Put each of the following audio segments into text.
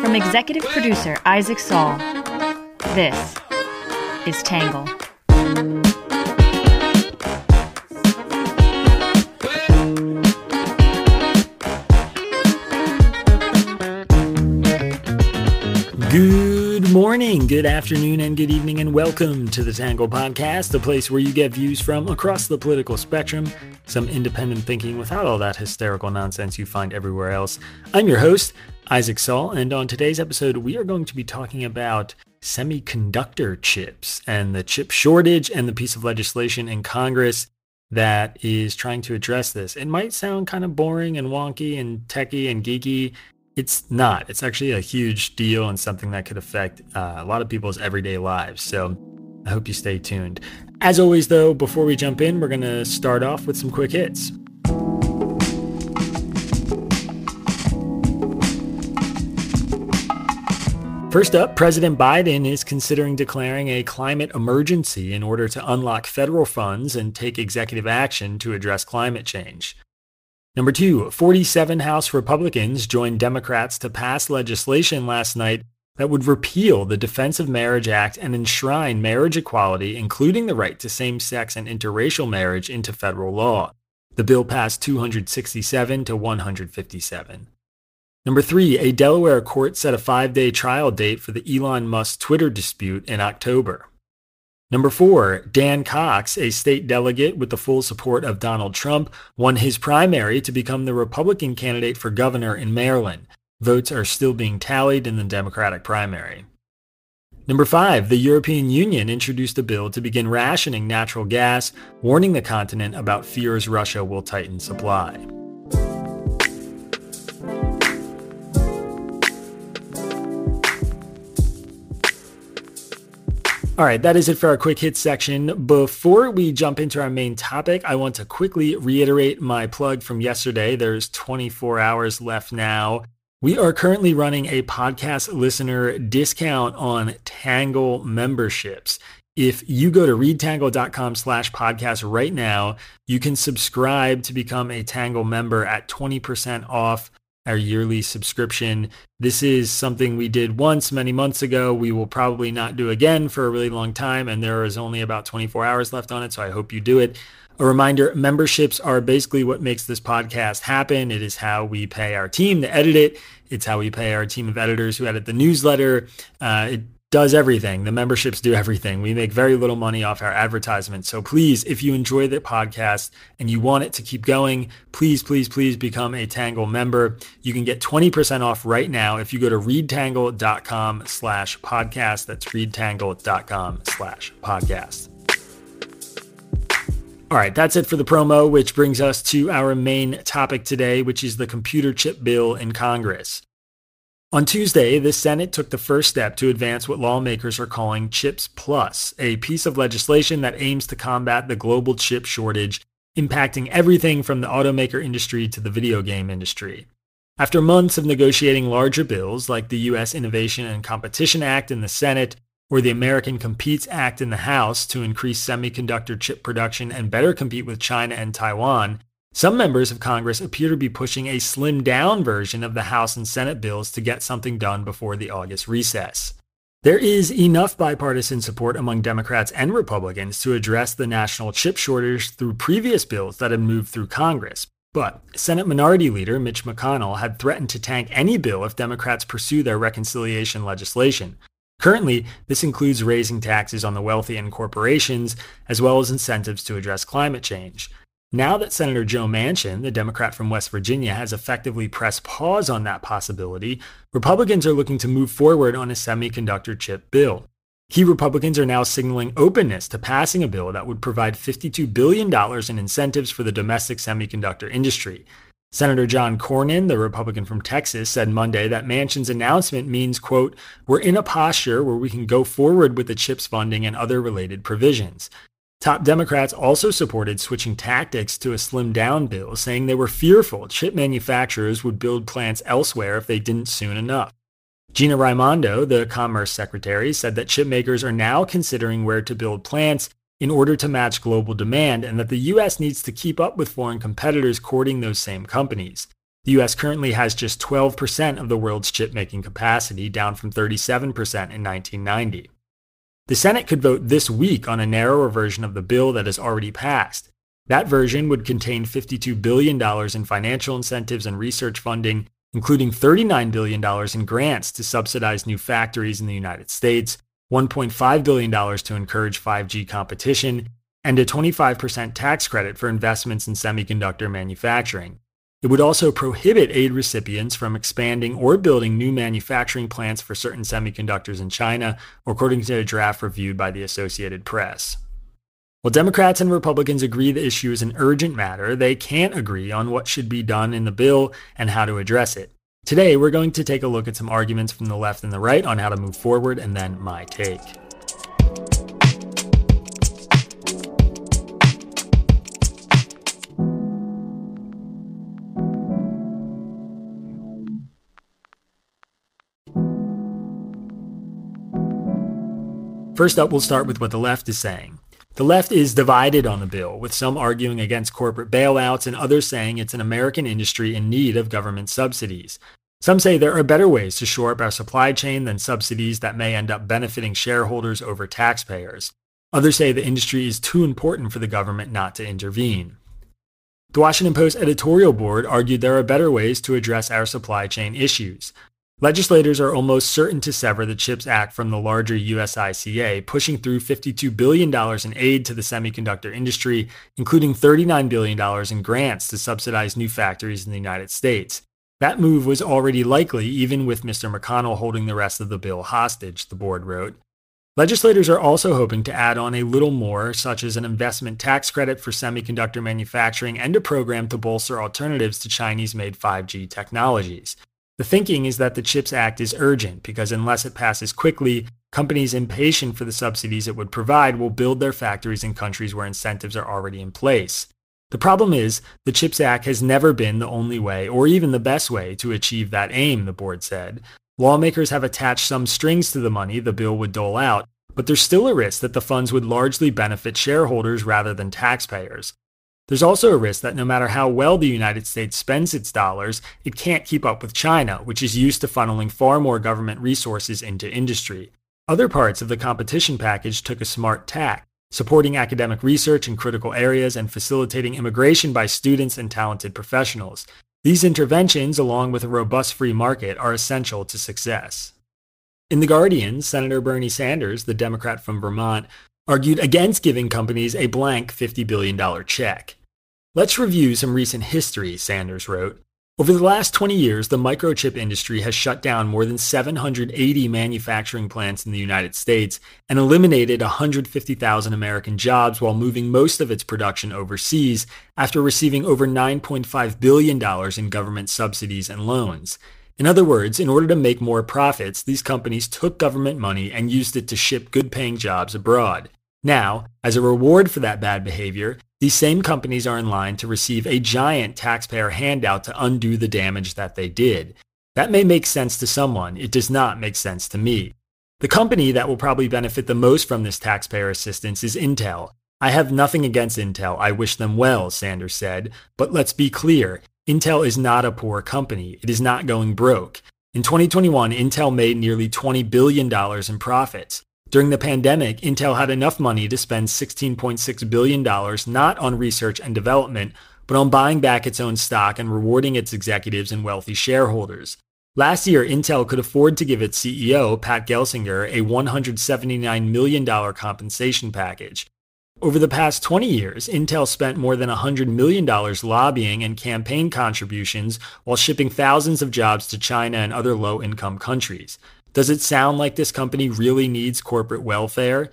From executive producer Isaac Saul, this is Tangle. Good morning, good afternoon, and good evening, and welcome to the Tangle Podcast, the place where you get views from across the political spectrum, some independent thinking without all that hysterical nonsense you find everywhere else. I'm your host, Isaac Saul, and on today's episode, we are going to be talking about semiconductor chips and the chip shortage and the piece of legislation in Congress that is trying to address this. It might sound kind of boring and wonky and techy and geeky. It's not. It's actually a huge deal and something that could affect uh, a lot of people's everyday lives. So I hope you stay tuned. As always, though, before we jump in, we're going to start off with some quick hits. First up, President Biden is considering declaring a climate emergency in order to unlock federal funds and take executive action to address climate change. Number two, 47 House Republicans joined Democrats to pass legislation last night that would repeal the Defense of Marriage Act and enshrine marriage equality, including the right to same-sex and interracial marriage, into federal law. The bill passed 267 to 157. Number three, a Delaware court set a five-day trial date for the Elon Musk Twitter dispute in October. Number four, Dan Cox, a state delegate with the full support of Donald Trump, won his primary to become the Republican candidate for governor in Maryland. Votes are still being tallied in the Democratic primary. Number five, the European Union introduced a bill to begin rationing natural gas, warning the continent about fears Russia will tighten supply. All right, that is it for our quick hit section. Before we jump into our main topic, I want to quickly reiterate my plug from yesterday. There's 24 hours left now. We are currently running a podcast listener discount on Tangle memberships. If you go to readtangle.com slash podcast right now, you can subscribe to become a Tangle member at 20% off our yearly subscription. This is something we did once many months ago. We will probably not do again for a really long time, and there is only about 24 hours left on it, so I hope you do it. A reminder, memberships are basically what makes this podcast happen. It is how we pay our team to edit it. It's how we pay our team of editors who edit the newsletter. Uh, it does everything. The memberships do everything. We make very little money off our advertisements. So please, if you enjoy the podcast and you want it to keep going, please, please, please become a Tangle member. You can get 20% off right now if you go to readtangle.com slash podcast. That's readtangle.com slash podcast. All right, that's it for the promo, which brings us to our main topic today, which is the computer chip bill in Congress. On Tuesday, the Senate took the first step to advance what lawmakers are calling CHIPS Plus, a piece of legislation that aims to combat the global chip shortage impacting everything from the automaker industry to the video game industry. After months of negotiating larger bills like the U.S. Innovation and Competition Act in the Senate or the American Competes Act in the House to increase semiconductor chip production and better compete with China and Taiwan, some members of Congress appear to be pushing a slimmed down version of the House and Senate bills to get something done before the August recess. There is enough bipartisan support among Democrats and Republicans to address the national chip shortage through previous bills that have moved through Congress. But Senate Minority Leader Mitch McConnell had threatened to tank any bill if Democrats pursue their reconciliation legislation. Currently, this includes raising taxes on the wealthy and corporations, as well as incentives to address climate change. Now that Senator Joe Manchin, the Democrat from West Virginia, has effectively pressed pause on that possibility, Republicans are looking to move forward on a semiconductor chip bill. Key Republicans are now signaling openness to passing a bill that would provide $52 billion in incentives for the domestic semiconductor industry. Senator John Cornyn, the Republican from Texas, said Monday that Manchin's announcement means, quote, we're in a posture where we can go forward with the CHIPS funding and other related provisions. Top Democrats also supported switching tactics to a slimmed down bill, saying they were fearful chip manufacturers would build plants elsewhere if they didn't soon enough. Gina Raimondo, the Commerce Secretary, said that chip makers are now considering where to build plants in order to match global demand and that the U.S. needs to keep up with foreign competitors courting those same companies. The US currently has just 12% of the world's chip making capacity, down from 37% in 1990. The Senate could vote this week on a narrower version of the bill that has already passed. That version would contain $52 billion in financial incentives and research funding, including $39 billion in grants to subsidize new factories in the United States, $1.5 billion to encourage 5G competition, and a 25% tax credit for investments in semiconductor manufacturing. It would also prohibit aid recipients from expanding or building new manufacturing plants for certain semiconductors in China, according to a draft reviewed by the Associated Press. While Democrats and Republicans agree the issue is an urgent matter, they can't agree on what should be done in the bill and how to address it. Today, we're going to take a look at some arguments from the left and the right on how to move forward and then my take. First up, we'll start with what the left is saying. The left is divided on the bill, with some arguing against corporate bailouts and others saying it's an American industry in need of government subsidies. Some say there are better ways to shore up our supply chain than subsidies that may end up benefiting shareholders over taxpayers. Others say the industry is too important for the government not to intervene. The Washington Post editorial board argued there are better ways to address our supply chain issues. Legislators are almost certain to sever the CHIPS Act from the larger USICA, pushing through $52 billion in aid to the semiconductor industry, including $39 billion in grants to subsidize new factories in the United States. That move was already likely, even with Mr. McConnell holding the rest of the bill hostage, the board wrote. Legislators are also hoping to add on a little more, such as an investment tax credit for semiconductor manufacturing and a program to bolster alternatives to Chinese made 5G technologies. The thinking is that the CHIPS Act is urgent because unless it passes quickly, companies impatient for the subsidies it would provide will build their factories in countries where incentives are already in place. The problem is, the CHIPS Act has never been the only way or even the best way to achieve that aim, the board said. Lawmakers have attached some strings to the money the bill would dole out, but there's still a risk that the funds would largely benefit shareholders rather than taxpayers. There's also a risk that no matter how well the United States spends its dollars, it can't keep up with China, which is used to funneling far more government resources into industry. Other parts of the competition package took a smart tack, supporting academic research in critical areas and facilitating immigration by students and talented professionals. These interventions, along with a robust free market, are essential to success. In The Guardian, Senator Bernie Sanders, the Democrat from Vermont, argued against giving companies a blank $50 billion check. Let's review some recent history, Sanders wrote. Over the last 20 years, the microchip industry has shut down more than 780 manufacturing plants in the United States and eliminated 150,000 American jobs while moving most of its production overseas after receiving over $9.5 billion in government subsidies and loans. In other words, in order to make more profits, these companies took government money and used it to ship good paying jobs abroad. Now, as a reward for that bad behavior, these same companies are in line to receive a giant taxpayer handout to undo the damage that they did. That may make sense to someone. It does not make sense to me. The company that will probably benefit the most from this taxpayer assistance is Intel. I have nothing against Intel. I wish them well, Sanders said. But let's be clear. Intel is not a poor company. It is not going broke. In 2021, Intel made nearly $20 billion in profits. During the pandemic, Intel had enough money to spend $16.6 billion not on research and development, but on buying back its own stock and rewarding its executives and wealthy shareholders. Last year, Intel could afford to give its CEO, Pat Gelsinger, a $179 million compensation package. Over the past 20 years, Intel spent more than $100 million lobbying and campaign contributions while shipping thousands of jobs to China and other low-income countries. Does it sound like this company really needs corporate welfare?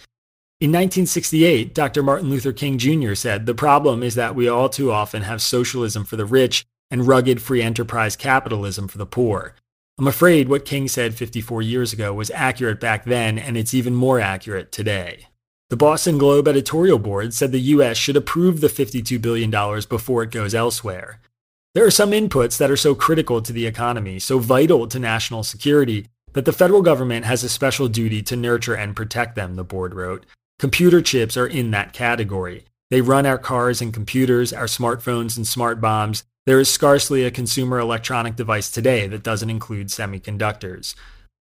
In 1968, Dr. Martin Luther King Jr. said, the problem is that we all too often have socialism for the rich and rugged free enterprise capitalism for the poor. I'm afraid what King said 54 years ago was accurate back then, and it's even more accurate today. The Boston Globe editorial board said the U.S. should approve the $52 billion before it goes elsewhere. There are some inputs that are so critical to the economy, so vital to national security, that the federal government has a special duty to nurture and protect them, the board wrote. Computer chips are in that category. They run our cars and computers, our smartphones and smart bombs. There is scarcely a consumer electronic device today that doesn't include semiconductors.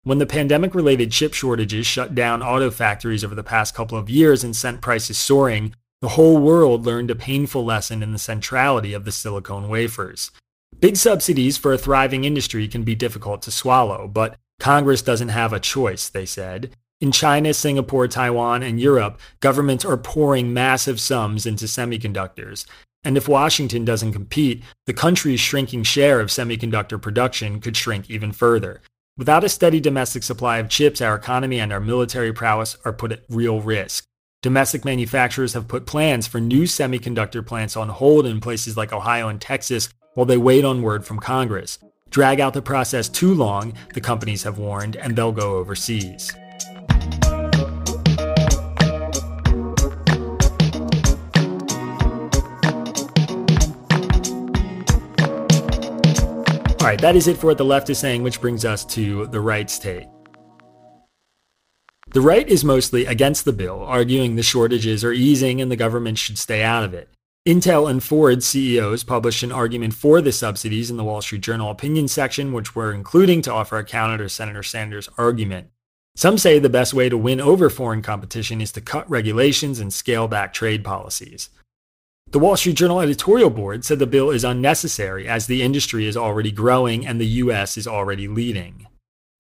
When the pandemic related chip shortages shut down auto factories over the past couple of years and sent prices soaring, the whole world learned a painful lesson in the centrality of the silicone wafers. Big subsidies for a thriving industry can be difficult to swallow, but Congress doesn't have a choice, they said. In China, Singapore, Taiwan, and Europe, governments are pouring massive sums into semiconductors. And if Washington doesn't compete, the country's shrinking share of semiconductor production could shrink even further. Without a steady domestic supply of chips, our economy and our military prowess are put at real risk. Domestic manufacturers have put plans for new semiconductor plants on hold in places like Ohio and Texas while they wait on word from Congress. Drag out the process too long, the companies have warned, and they'll go overseas. All right, that is it for what the left is saying, which brings us to the right's take. The right is mostly against the bill, arguing the shortages are easing and the government should stay out of it. Intel and Ford CEOs published an argument for the subsidies in the Wall Street Journal opinion section, which we're including to offer a counter to Senator Sanders' argument. Some say the best way to win over foreign competition is to cut regulations and scale back trade policies. The Wall Street Journal editorial board said the bill is unnecessary as the industry is already growing and the U.S. is already leading.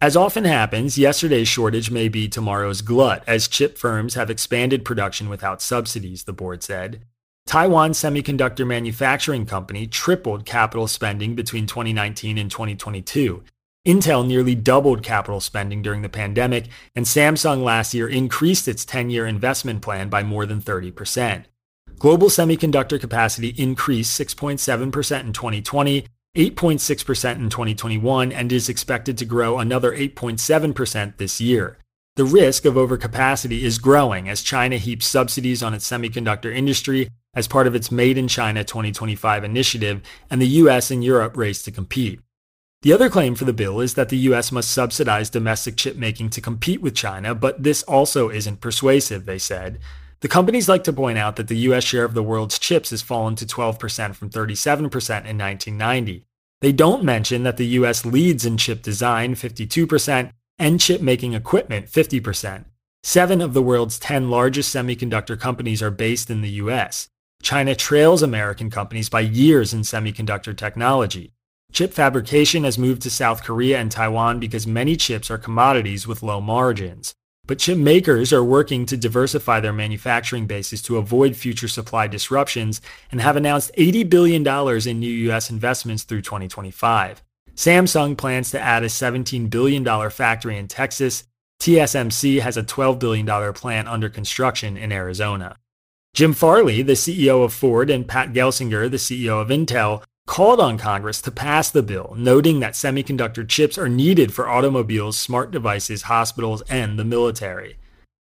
As often happens, yesterday's shortage may be tomorrow's glut as chip firms have expanded production without subsidies, the board said. Taiwan Semiconductor Manufacturing Company tripled capital spending between 2019 and 2022. Intel nearly doubled capital spending during the pandemic, and Samsung last year increased its 10 year investment plan by more than 30%. Global semiconductor capacity increased 6.7% in 2020, 8.6% in 2021, and is expected to grow another 8.7% this year. The risk of overcapacity is growing as China heaps subsidies on its semiconductor industry as part of its Made in China 2025 initiative, and the US and Europe race to compete. The other claim for the bill is that the US must subsidize domestic chip making to compete with China, but this also isn't persuasive, they said. The companies like to point out that the US share of the world's chips has fallen to 12% from 37% in 1990. They don't mention that the US leads in chip design, 52%, and chip making equipment, 50%. Seven of the world's 10 largest semiconductor companies are based in the US. China trails American companies by years in semiconductor technology. Chip fabrication has moved to South Korea and Taiwan because many chips are commodities with low margins. But chip makers are working to diversify their manufacturing bases to avoid future supply disruptions and have announced $80 billion in new U.S. investments through 2025. Samsung plans to add a $17 billion factory in Texas. TSMC has a $12 billion plant under construction in Arizona. Jim Farley, the CEO of Ford, and Pat Gelsinger, the CEO of Intel, called on Congress to pass the bill, noting that semiconductor chips are needed for automobiles, smart devices, hospitals, and the military.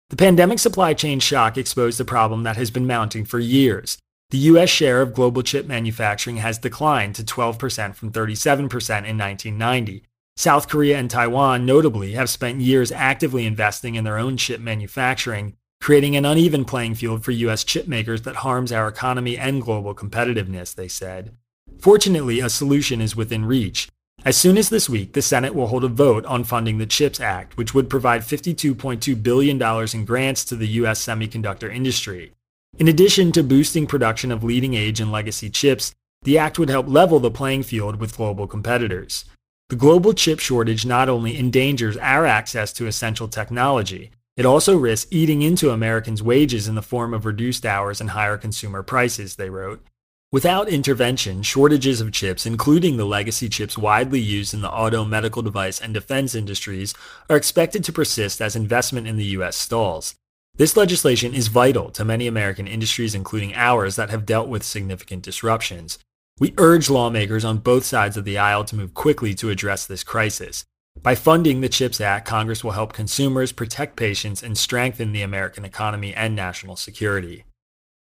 The pandemic supply chain shock exposed a problem that has been mounting for years. The U.S. share of global chip manufacturing has declined to 12% from 37% in 1990. South Korea and Taiwan, notably, have spent years actively investing in their own chip manufacturing, creating an uneven playing field for U.S. chip makers that harms our economy and global competitiveness, they said. Fortunately, a solution is within reach. As soon as this week, the Senate will hold a vote on funding the CHIPS Act, which would provide $52.2 billion in grants to the U.S. semiconductor industry. In addition to boosting production of leading edge and legacy chips, the act would help level the playing field with global competitors. The global chip shortage not only endangers our access to essential technology, it also risks eating into Americans' wages in the form of reduced hours and higher consumer prices, they wrote. Without intervention, shortages of chips, including the legacy chips widely used in the auto, medical device, and defense industries, are expected to persist as investment in the U.S. stalls. This legislation is vital to many American industries, including ours, that have dealt with significant disruptions. We urge lawmakers on both sides of the aisle to move quickly to address this crisis. By funding the CHIPS Act, Congress will help consumers, protect patients, and strengthen the American economy and national security.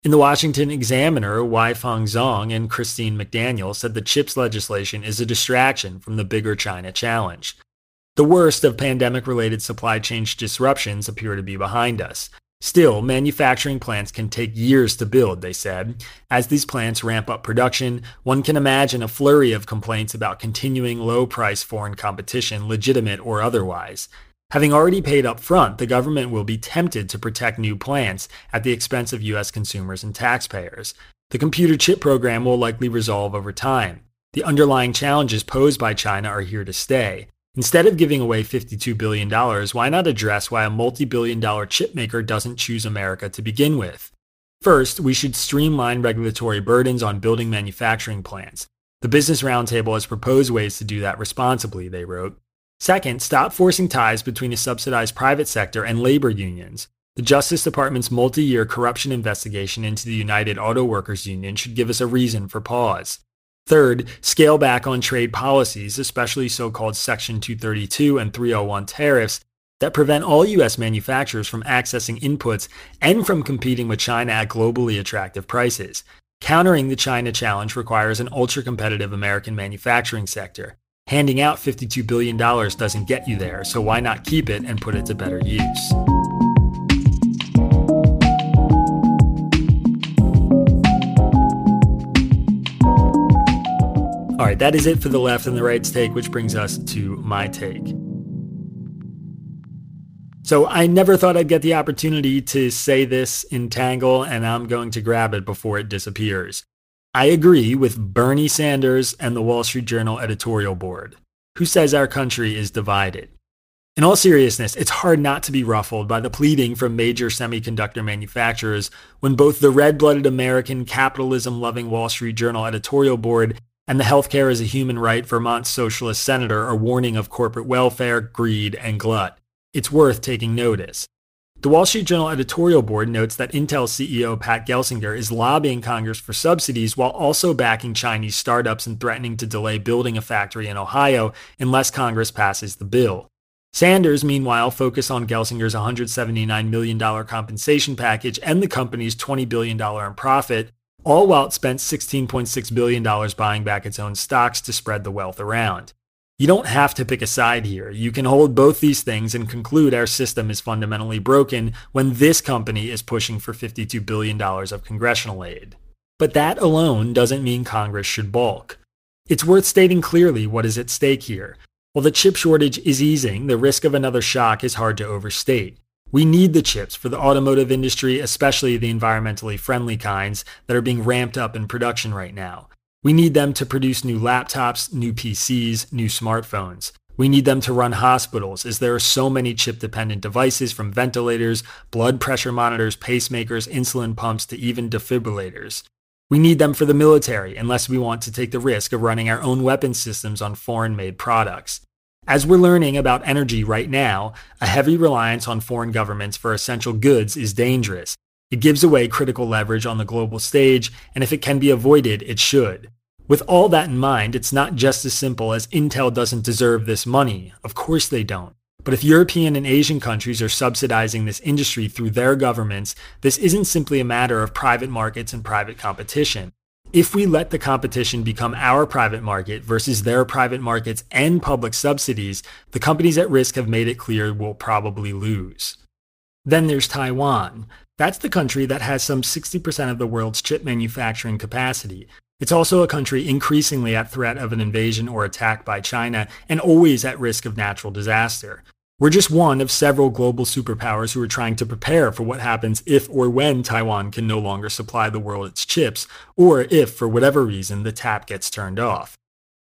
In the Washington Examiner, Weifeng Zhong and Christine McDaniel said the CHIPS legislation is a distraction from the bigger China challenge. The worst of pandemic related supply chain disruptions appear to be behind us. Still, manufacturing plants can take years to build, they said. As these plants ramp up production, one can imagine a flurry of complaints about continuing low price foreign competition, legitimate or otherwise. Having already paid up front, the government will be tempted to protect new plants at the expense of U.S. consumers and taxpayers. The computer chip program will likely resolve over time. The underlying challenges posed by China are here to stay. Instead of giving away $52 billion, why not address why a multi-billion dollar chipmaker doesn't choose America to begin with? First, we should streamline regulatory burdens on building manufacturing plants. The Business Roundtable has proposed ways to do that responsibly, they wrote. Second, stop forcing ties between a subsidized private sector and labor unions. The Justice Department's multi-year corruption investigation into the United Auto Workers Union should give us a reason for pause. Third, scale back on trade policies, especially so-called Section 232 and 301 tariffs that prevent all U.S. manufacturers from accessing inputs and from competing with China at globally attractive prices. Countering the China challenge requires an ultra-competitive American manufacturing sector. Handing out $52 billion doesn't get you there, so why not keep it and put it to better use? All right, that is it for the left and the right's take, which brings us to my take. So I never thought I'd get the opportunity to say this in Tangle, and I'm going to grab it before it disappears. I agree with Bernie Sanders and the Wall Street Journal editorial board, who says our country is divided. In all seriousness, it's hard not to be ruffled by the pleading from major semiconductor manufacturers when both the red-blooded American capitalism-loving Wall Street Journal editorial board and the healthcare is a human right Vermont socialist senator are warning of corporate welfare, greed, and glut. It's worth taking notice. The Wall Street Journal editorial board notes that Intel CEO Pat Gelsinger is lobbying Congress for subsidies while also backing Chinese startups and threatening to delay building a factory in Ohio unless Congress passes the bill. Sanders, meanwhile, focused on Gelsinger's $179 million compensation package and the company's $20 billion in profit, all while it spent $16.6 billion buying back its own stocks to spread the wealth around. You don't have to pick a side here. You can hold both these things and conclude our system is fundamentally broken when this company is pushing for $52 billion of congressional aid. But that alone doesn't mean Congress should balk. It's worth stating clearly what is at stake here. While the chip shortage is easing, the risk of another shock is hard to overstate. We need the chips for the automotive industry, especially the environmentally friendly kinds that are being ramped up in production right now. We need them to produce new laptops, new PCs, new smartphones. We need them to run hospitals as there are so many chip-dependent devices from ventilators, blood pressure monitors, pacemakers, insulin pumps to even defibrillators. We need them for the military unless we want to take the risk of running our own weapon systems on foreign-made products. As we're learning about energy right now, a heavy reliance on foreign governments for essential goods is dangerous. It gives away critical leverage on the global stage, and if it can be avoided, it should. With all that in mind, it's not just as simple as Intel doesn't deserve this money. Of course they don't. But if European and Asian countries are subsidizing this industry through their governments, this isn't simply a matter of private markets and private competition. If we let the competition become our private market versus their private markets and public subsidies, the companies at risk have made it clear will probably lose. Then there's Taiwan. That's the country that has some 60% of the world's chip manufacturing capacity. It's also a country increasingly at threat of an invasion or attack by China and always at risk of natural disaster. We're just one of several global superpowers who are trying to prepare for what happens if or when Taiwan can no longer supply the world its chips, or if, for whatever reason, the tap gets turned off.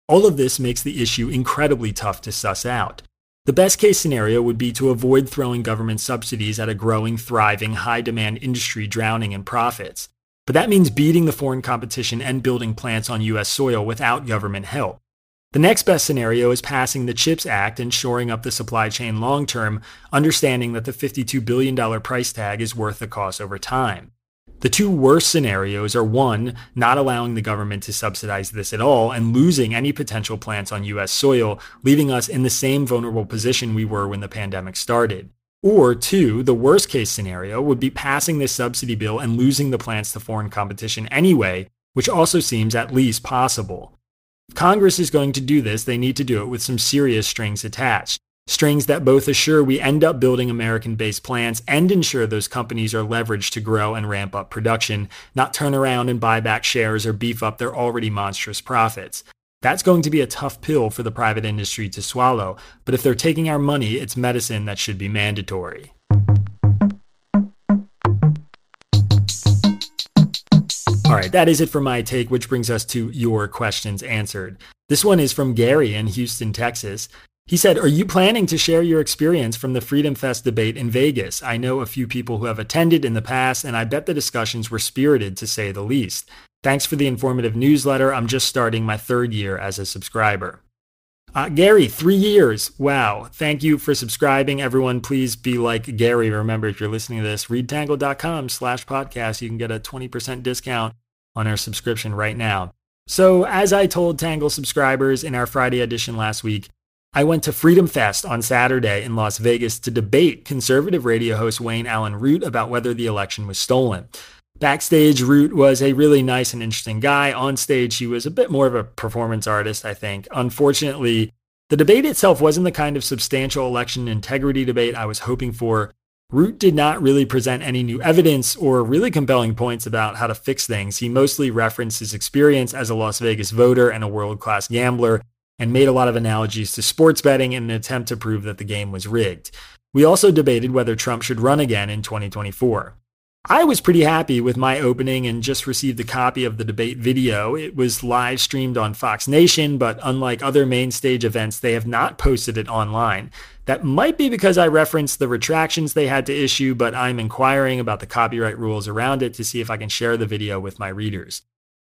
All of this makes the issue incredibly tough to suss out. The best case scenario would be to avoid throwing government subsidies at a growing, thriving, high-demand industry drowning in profits. But that means beating the foreign competition and building plants on US soil without government help. The next best scenario is passing the CHIPS Act and shoring up the supply chain long term, understanding that the $52 billion price tag is worth the cost over time. The two worst scenarios are one, not allowing the government to subsidize this at all and losing any potential plants on US soil, leaving us in the same vulnerable position we were when the pandemic started. Or two, the worst case scenario would be passing this subsidy bill and losing the plants to foreign competition anyway, which also seems at least possible. If Congress is going to do this, they need to do it with some serious strings attached. strings that both assure we end up building American-based plants and ensure those companies are leveraged to grow and ramp up production, not turn around and buy back shares or beef up their already monstrous profits. That's going to be a tough pill for the private industry to swallow, but if they're taking our money, it's medicine that should be mandatory. Right, that is it for my take, which brings us to your questions answered. This one is from Gary in Houston, Texas. He said, Are you planning to share your experience from the Freedom Fest debate in Vegas? I know a few people who have attended in the past, and I bet the discussions were spirited to say the least. Thanks for the informative newsletter. I'm just starting my third year as a subscriber. Uh, Gary, three years. Wow. Thank you for subscribing. Everyone, please be like Gary. Remember, if you're listening to this, readtangle.com slash podcast. You can get a 20% discount on our subscription right now. So as I told Tangle subscribers in our Friday edition last week, I went to Freedom Fest on Saturday in Las Vegas to debate conservative radio host Wayne Allen Root about whether the election was stolen. Backstage, Root was a really nice and interesting guy. On stage, he was a bit more of a performance artist, I think. Unfortunately, the debate itself wasn't the kind of substantial election integrity debate I was hoping for. Root did not really present any new evidence or really compelling points about how to fix things. He mostly referenced his experience as a Las Vegas voter and a world-class gambler and made a lot of analogies to sports betting in an attempt to prove that the game was rigged. We also debated whether Trump should run again in 2024. I was pretty happy with my opening and just received a copy of the debate video. It was live streamed on Fox Nation, but unlike other main stage events, they have not posted it online. That might be because I referenced the retractions they had to issue, but I'm inquiring about the copyright rules around it to see if I can share the video with my readers.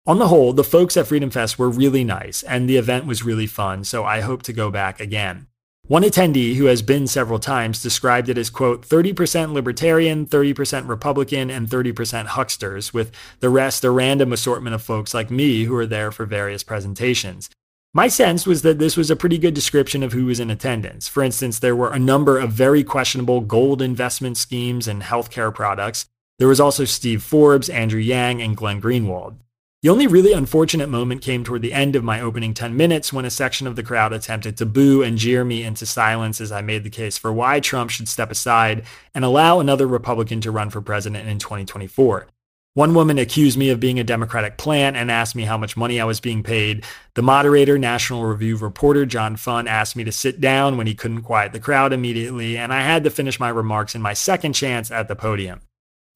On the whole, the folks at Freedom Fest were really nice and the event was really fun, so I hope to go back again. One attendee who has been several times described it as, quote, 30% libertarian, 30% Republican, and 30% hucksters, with the rest a random assortment of folks like me who are there for various presentations. My sense was that this was a pretty good description of who was in attendance. For instance, there were a number of very questionable gold investment schemes and healthcare products. There was also Steve Forbes, Andrew Yang, and Glenn Greenwald. The only really unfortunate moment came toward the end of my opening 10 minutes when a section of the crowd attempted to boo and jeer me into silence as I made the case for why Trump should step aside and allow another Republican to run for president in 2024. One woman accused me of being a Democratic plant and asked me how much money I was being paid. The moderator, National Review reporter John Fund, asked me to sit down when he couldn't quiet the crowd immediately, and I had to finish my remarks in my second chance at the podium.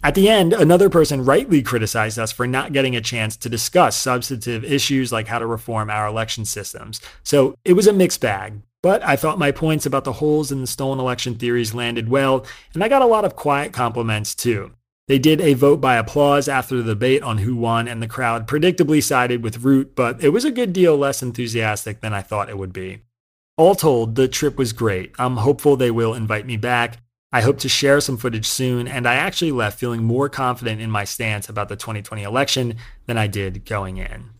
At the end, another person rightly criticized us for not getting a chance to discuss substantive issues like how to reform our election systems. So it was a mixed bag. But I thought my points about the holes in the stolen election theories landed well, and I got a lot of quiet compliments too. They did a vote by applause after the debate on who won, and the crowd predictably sided with Root, but it was a good deal less enthusiastic than I thought it would be. All told, the trip was great. I'm hopeful they will invite me back. I hope to share some footage soon, and I actually left feeling more confident in my stance about the 2020 election than I did going in.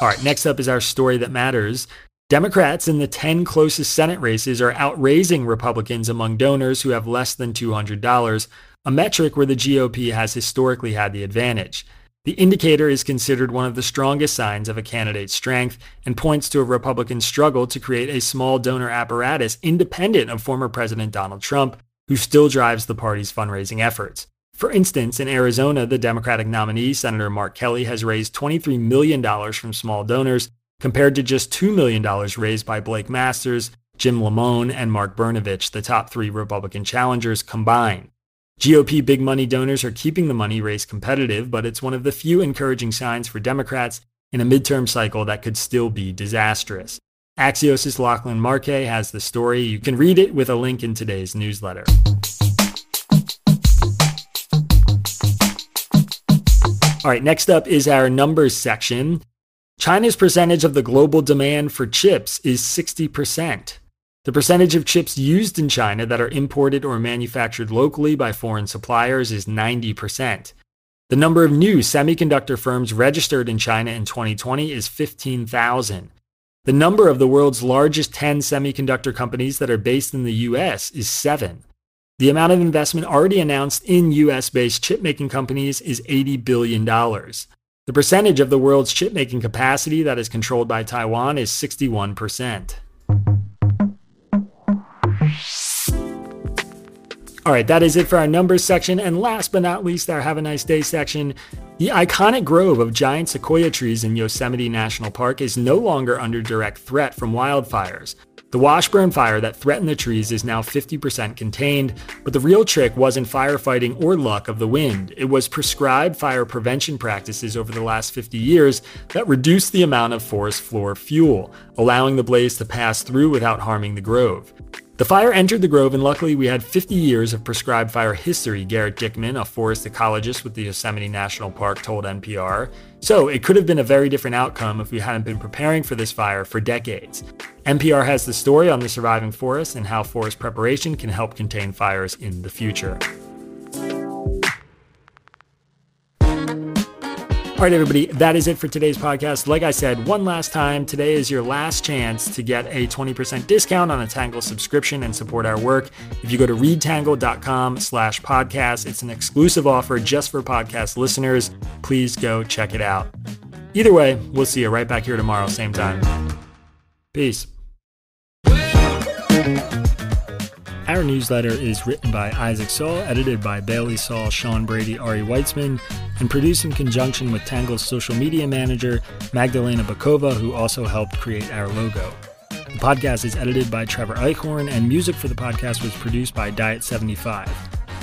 All right, next up is our story that matters. Democrats in the 10 closest Senate races are outraising Republicans among donors who have less than $200, a metric where the GOP has historically had the advantage. The indicator is considered one of the strongest signs of a candidate's strength and points to a Republican struggle to create a small donor apparatus independent of former President Donald Trump, who still drives the party's fundraising efforts. For instance, in Arizona, the Democratic nominee, Senator Mark Kelly, has raised $23 million from small donors compared to just $2 million raised by Blake Masters, Jim Lamon, and Mark Brnovich, the top three Republican challengers combined. GOP big money donors are keeping the money race competitive, but it's one of the few encouraging signs for Democrats in a midterm cycle that could still be disastrous. Axios' Lachlan Markay has the story. You can read it with a link in today's newsletter. All right, next up is our numbers section. China's percentage of the global demand for chips is 60%. The percentage of chips used in China that are imported or manufactured locally by foreign suppliers is 90%. The number of new semiconductor firms registered in China in 2020 is 15,000. The number of the world's largest 10 semiconductor companies that are based in the US is 7. The amount of investment already announced in US based chip making companies is $80 billion. The percentage of the world's chip making capacity that is controlled by Taiwan is 61%. All right, that is it for our numbers section. And last but not least, our Have a Nice Day section. The iconic grove of giant sequoia trees in Yosemite National Park is no longer under direct threat from wildfires. The Washburn fire that threatened the trees is now 50% contained, but the real trick wasn't firefighting or luck of the wind. It was prescribed fire prevention practices over the last 50 years that reduced the amount of forest floor fuel, allowing the blaze to pass through without harming the grove. The fire entered the grove, and luckily, we had 50 years of prescribed fire history, Garrett Dickman, a forest ecologist with the Yosemite National Park, told NPR. So, it could have been a very different outcome if we hadn't been preparing for this fire for decades. NPR has the story on the surviving forest and how forest preparation can help contain fires in the future. All right, everybody, that is it for today's podcast. Like I said, one last time, today is your last chance to get a 20% discount on a Tangle subscription and support our work. If you go to readtangle.com slash podcast, it's an exclusive offer just for podcast listeners. Please go check it out. Either way, we'll see you right back here tomorrow, same time. Peace. Our newsletter is written by Isaac Saul, edited by Bailey Saul, Sean Brady, Ari Weitzman, and produced in conjunction with Tangle's social media manager, Magdalena Bokowa, who also helped create our logo. The podcast is edited by Trevor Eichhorn, and music for the podcast was produced by Diet75.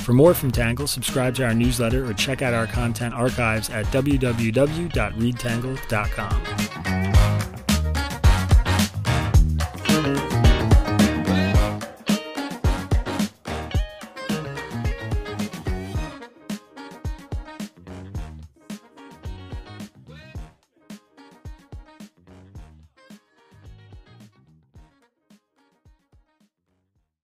For more from Tangle, subscribe to our newsletter or check out our content archives at www.readtangle.com.